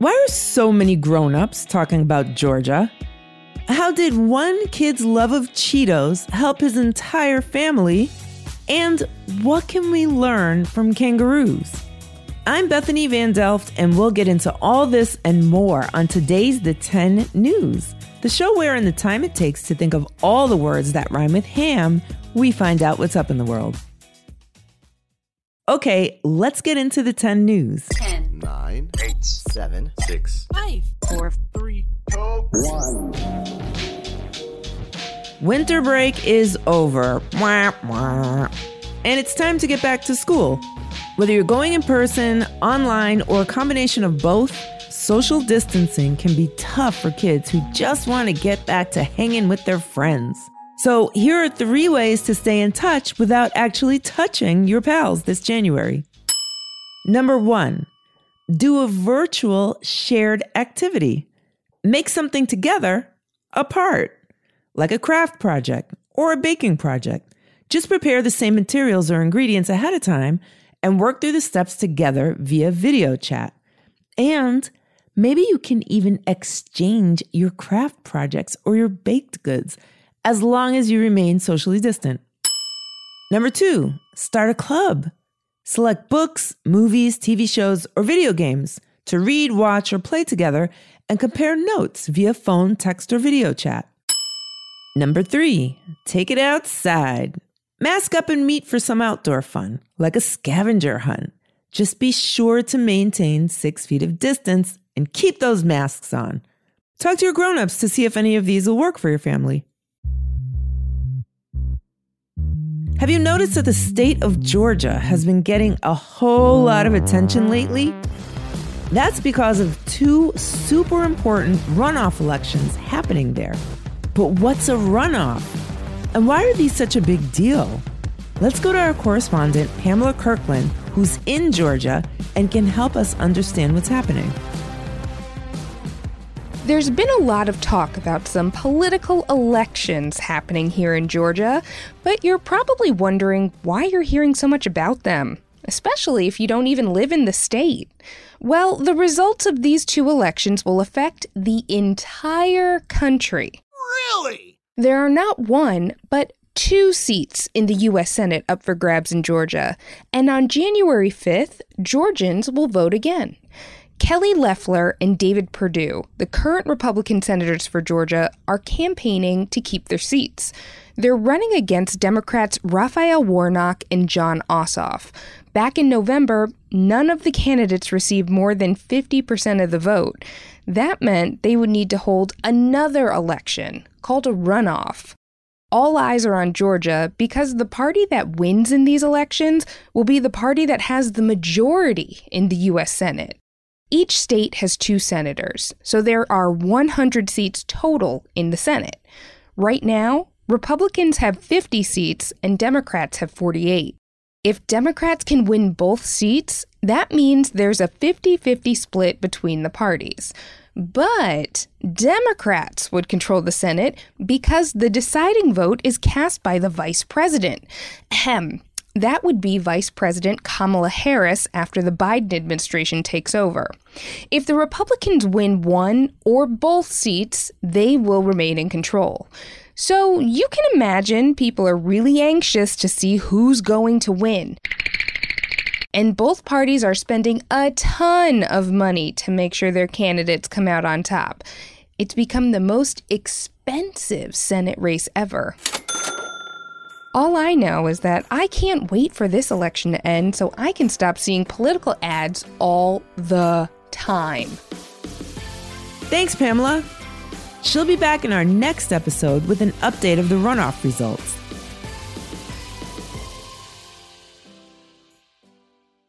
Why are so many grown ups talking about Georgia? How did one kid's love of Cheetos help his entire family? And what can we learn from kangaroos? I'm Bethany Van Delft, and we'll get into all this and more on today's The 10 News, the show where, in the time it takes to think of all the words that rhyme with ham, we find out what's up in the world. Okay, let's get into the 10 news. 10, 9, 8, 7, 6, 5, 4, 3, 2, 1. Winter break is over. Mwah, mwah. And it's time to get back to school. Whether you're going in person, online, or a combination of both, social distancing can be tough for kids who just want to get back to hanging with their friends. So, here are three ways to stay in touch without actually touching your pals this January. Number one, do a virtual shared activity. Make something together apart, like a craft project or a baking project. Just prepare the same materials or ingredients ahead of time and work through the steps together via video chat. And maybe you can even exchange your craft projects or your baked goods as long as you remain socially distant. Number two, start a club. Select books, movies, TV shows, or video games to read, watch, or play together and compare notes via phone, text, or video chat. Number three, take it outside. Mask up and meet for some outdoor fun, like a scavenger hunt. Just be sure to maintain six feet of distance and keep those masks on. Talk to your grown-ups to see if any of these will work for your family. Have you noticed that the state of Georgia has been getting a whole lot of attention lately? That's because of two super important runoff elections happening there. But what's a runoff? And why are these such a big deal? Let's go to our correspondent, Pamela Kirkland, who's in Georgia and can help us understand what's happening. There's been a lot of talk about some political elections happening here in Georgia, but you're probably wondering why you're hearing so much about them, especially if you don't even live in the state. Well, the results of these two elections will affect the entire country. Really? There are not one, but two seats in the U.S. Senate up for grabs in Georgia, and on January 5th, Georgians will vote again. Kelly Loeffler and David Perdue, the current Republican senators for Georgia, are campaigning to keep their seats. They're running against Democrats Raphael Warnock and Jon Ossoff. Back in November, none of the candidates received more than 50% of the vote. That meant they would need to hold another election, called a runoff. All eyes are on Georgia because the party that wins in these elections will be the party that has the majority in the U.S. Senate. Each state has two senators, so there are 100 seats total in the Senate. Right now, Republicans have 50 seats and Democrats have 48. If Democrats can win both seats, that means there's a 50 50 split between the parties. But Democrats would control the Senate because the deciding vote is cast by the vice president. Ahem. That would be Vice President Kamala Harris after the Biden administration takes over. If the Republicans win one or both seats, they will remain in control. So you can imagine people are really anxious to see who's going to win. And both parties are spending a ton of money to make sure their candidates come out on top. It's become the most expensive Senate race ever. All I know is that I can't wait for this election to end so I can stop seeing political ads all the time. Thanks, Pamela. She'll be back in our next episode with an update of the runoff results.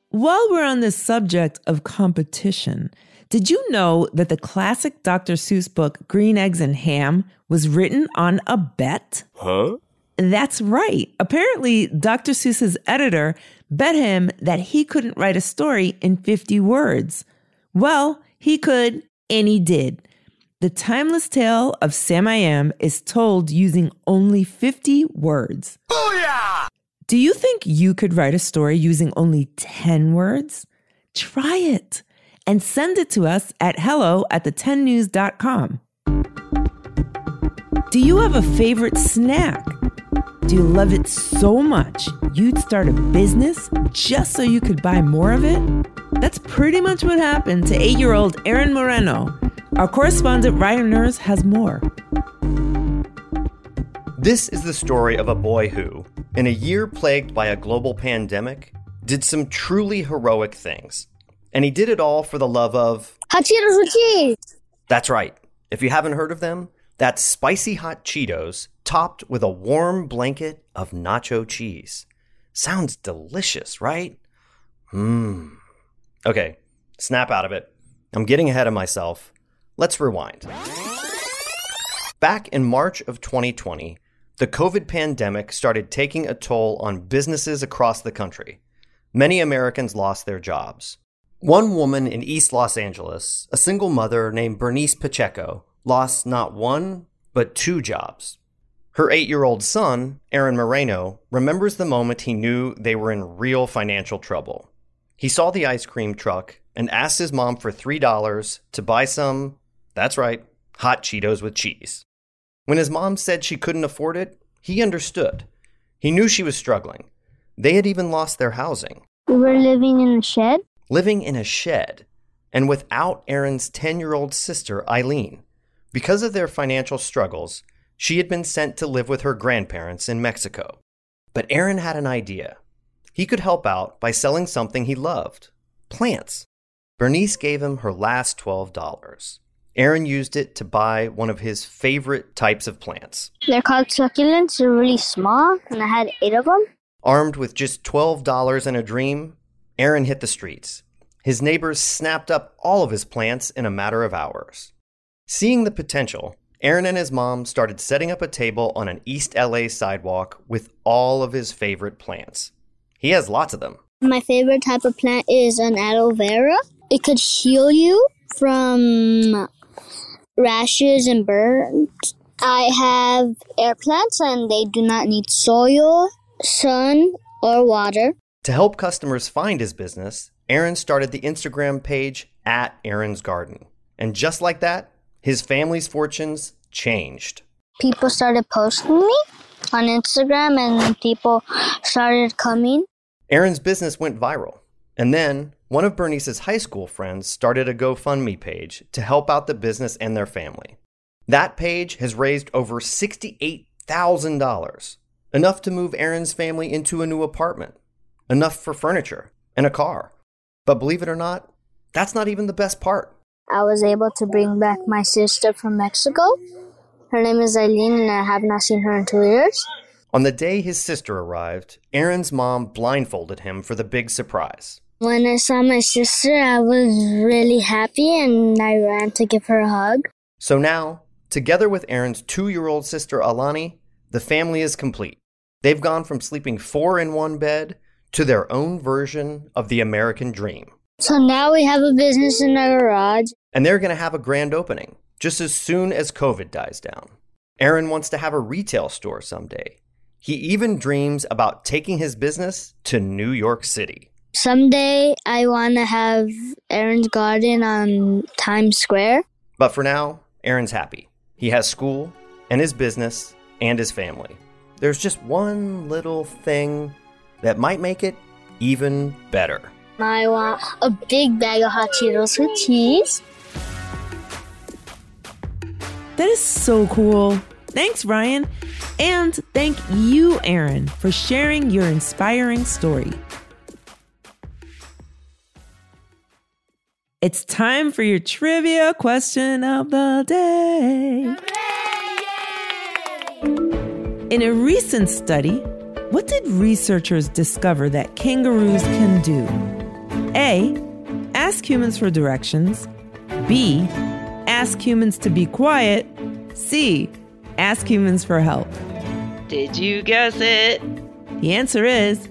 While we're on the subject of competition, did you know that the classic Dr. Seuss book Green Eggs and Ham was written on a bet? Huh? That's right. Apparently, Dr. Seuss's editor bet him that he couldn't write a story in 50 words. Well, he could, and he did. The timeless tale of Sam I Am is told using only 50 words. Booyah! Do you think you could write a story using only 10 words? Try it. and send it to us at hello at the10news.com. Do you have a favorite snack? Do you love it so much you'd start a business just so you could buy more of it? That's pretty much what happened to eight year old Aaron Moreno. Our correspondent Ryan Nurse has more. This is the story of a boy who, in a year plagued by a global pandemic, did some truly heroic things. And he did it all for the love of. Hot Cheetos with cheese! That's right. If you haven't heard of them, that's spicy hot Cheetos topped with a warm blanket of nacho cheese. Sounds delicious, right? Mmm. Okay, snap out of it. I'm getting ahead of myself. Let's rewind. Back in March of 2020, the COVID pandemic started taking a toll on businesses across the country. Many Americans lost their jobs. One woman in East Los Angeles, a single mother named Bernice Pacheco, lost not one, but two jobs. Her eight year old son, Aaron Moreno, remembers the moment he knew they were in real financial trouble. He saw the ice cream truck and asked his mom for $3 to buy some, that's right, hot Cheetos with cheese. When his mom said she couldn't afford it, he understood. He knew she was struggling. They had even lost their housing. We were living in a shed. Living in a shed, and without Aaron's 10 year old sister, Eileen. Because of their financial struggles, she had been sent to live with her grandparents in Mexico. But Aaron had an idea. He could help out by selling something he loved plants. Bernice gave him her last $12. Aaron used it to buy one of his favorite types of plants. They're called succulents. They're really small, and I had eight of them. Armed with just $12 and a dream, Aaron hit the streets. His neighbors snapped up all of his plants in a matter of hours. Seeing the potential, Aaron and his mom started setting up a table on an East LA sidewalk with all of his favorite plants. He has lots of them. My favorite type of plant is an aloe vera. It could heal you from rashes and burns. I have air plants and they do not need soil, sun, or water. To help customers find his business, Aaron started the Instagram page at Aaron's Garden. And just like that, his family's fortunes changed. People started posting me on Instagram and people started coming. Aaron's business went viral. And then one of Bernice's high school friends started a GoFundMe page to help out the business and their family. That page has raised over $68,000, enough to move Aaron's family into a new apartment, enough for furniture and a car. But believe it or not, that's not even the best part. I was able to bring back my sister from Mexico. Her name is Eileen, and I have not seen her in two years. On the day his sister arrived, Aaron's mom blindfolded him for the big surprise. When I saw my sister, I was really happy and I ran to give her a hug. So now, together with Aaron's two year old sister Alani, the family is complete. They've gone from sleeping four in one bed to their own version of the American dream. So now we have a business in our garage. And they're going to have a grand opening just as soon as COVID dies down. Aaron wants to have a retail store someday. He even dreams about taking his business to New York City. Someday I want to have Aaron's garden on Times Square. But for now, Aaron's happy. He has school and his business and his family. There's just one little thing that might make it even better. I want a big bag of hot Cheetos with cheese. That is so cool. Thanks, Ryan. And thank you, Aaron, for sharing your inspiring story. It's time for your trivia question of the day. In a recent study, what did researchers discover that kangaroos can do? A. Ask humans for directions. B. Ask humans to be quiet. C. Ask humans for help. Did you guess it? The answer is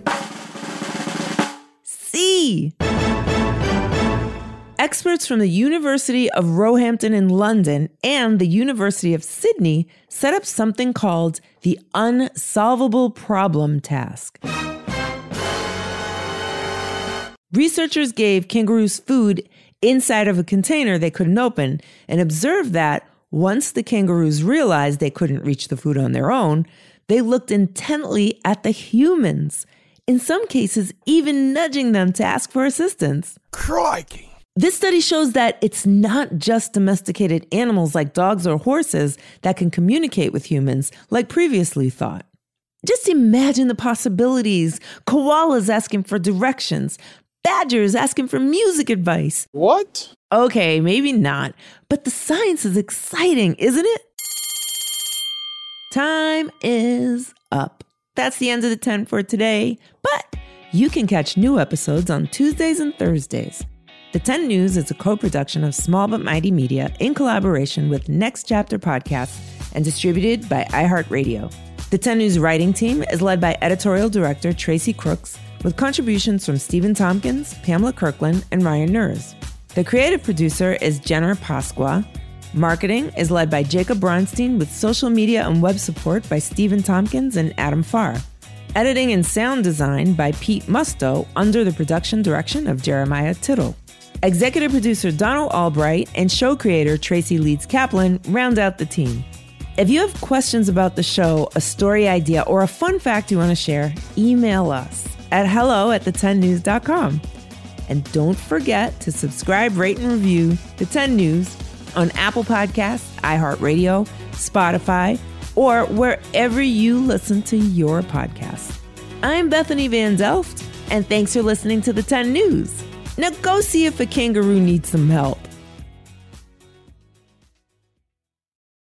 C. Experts from the University of Roehampton in London and the University of Sydney set up something called the Unsolvable Problem Task. Researchers gave kangaroos food inside of a container they couldn't open and observed that once the kangaroos realized they couldn't reach the food on their own, they looked intently at the humans, in some cases, even nudging them to ask for assistance. Crikey. This study shows that it's not just domesticated animals like dogs or horses that can communicate with humans like previously thought. Just imagine the possibilities koalas asking for directions, badgers asking for music advice. What? Okay, maybe not, but the science is exciting, isn't it? Time is up. That's the end of the 10 for today, but you can catch new episodes on Tuesdays and Thursdays. The 10 News is a co production of Small But Mighty Media in collaboration with Next Chapter Podcasts and distributed by iHeartRadio. The 10 News writing team is led by editorial director Tracy Crooks, with contributions from Stephen Tompkins, Pamela Kirkland, and Ryan Nurs. The creative producer is Jenner Pasqua. Marketing is led by Jacob Bronstein with social media and web support by Stephen Tompkins and Adam Farr. Editing and sound design by Pete Musto under the production direction of Jeremiah Tittle. Executive producer Donald Albright and show creator Tracy Leeds Kaplan round out the team. If you have questions about the show, a story idea, or a fun fact you want to share, email us at hello at the10news.com. And don't forget to subscribe, rate, and review the 10 News on Apple Podcasts, iHeartRadio, Spotify, or wherever you listen to your podcasts. I'm Bethany Van Delft, and thanks for listening to the 10 News. Now go see if a kangaroo needs some help.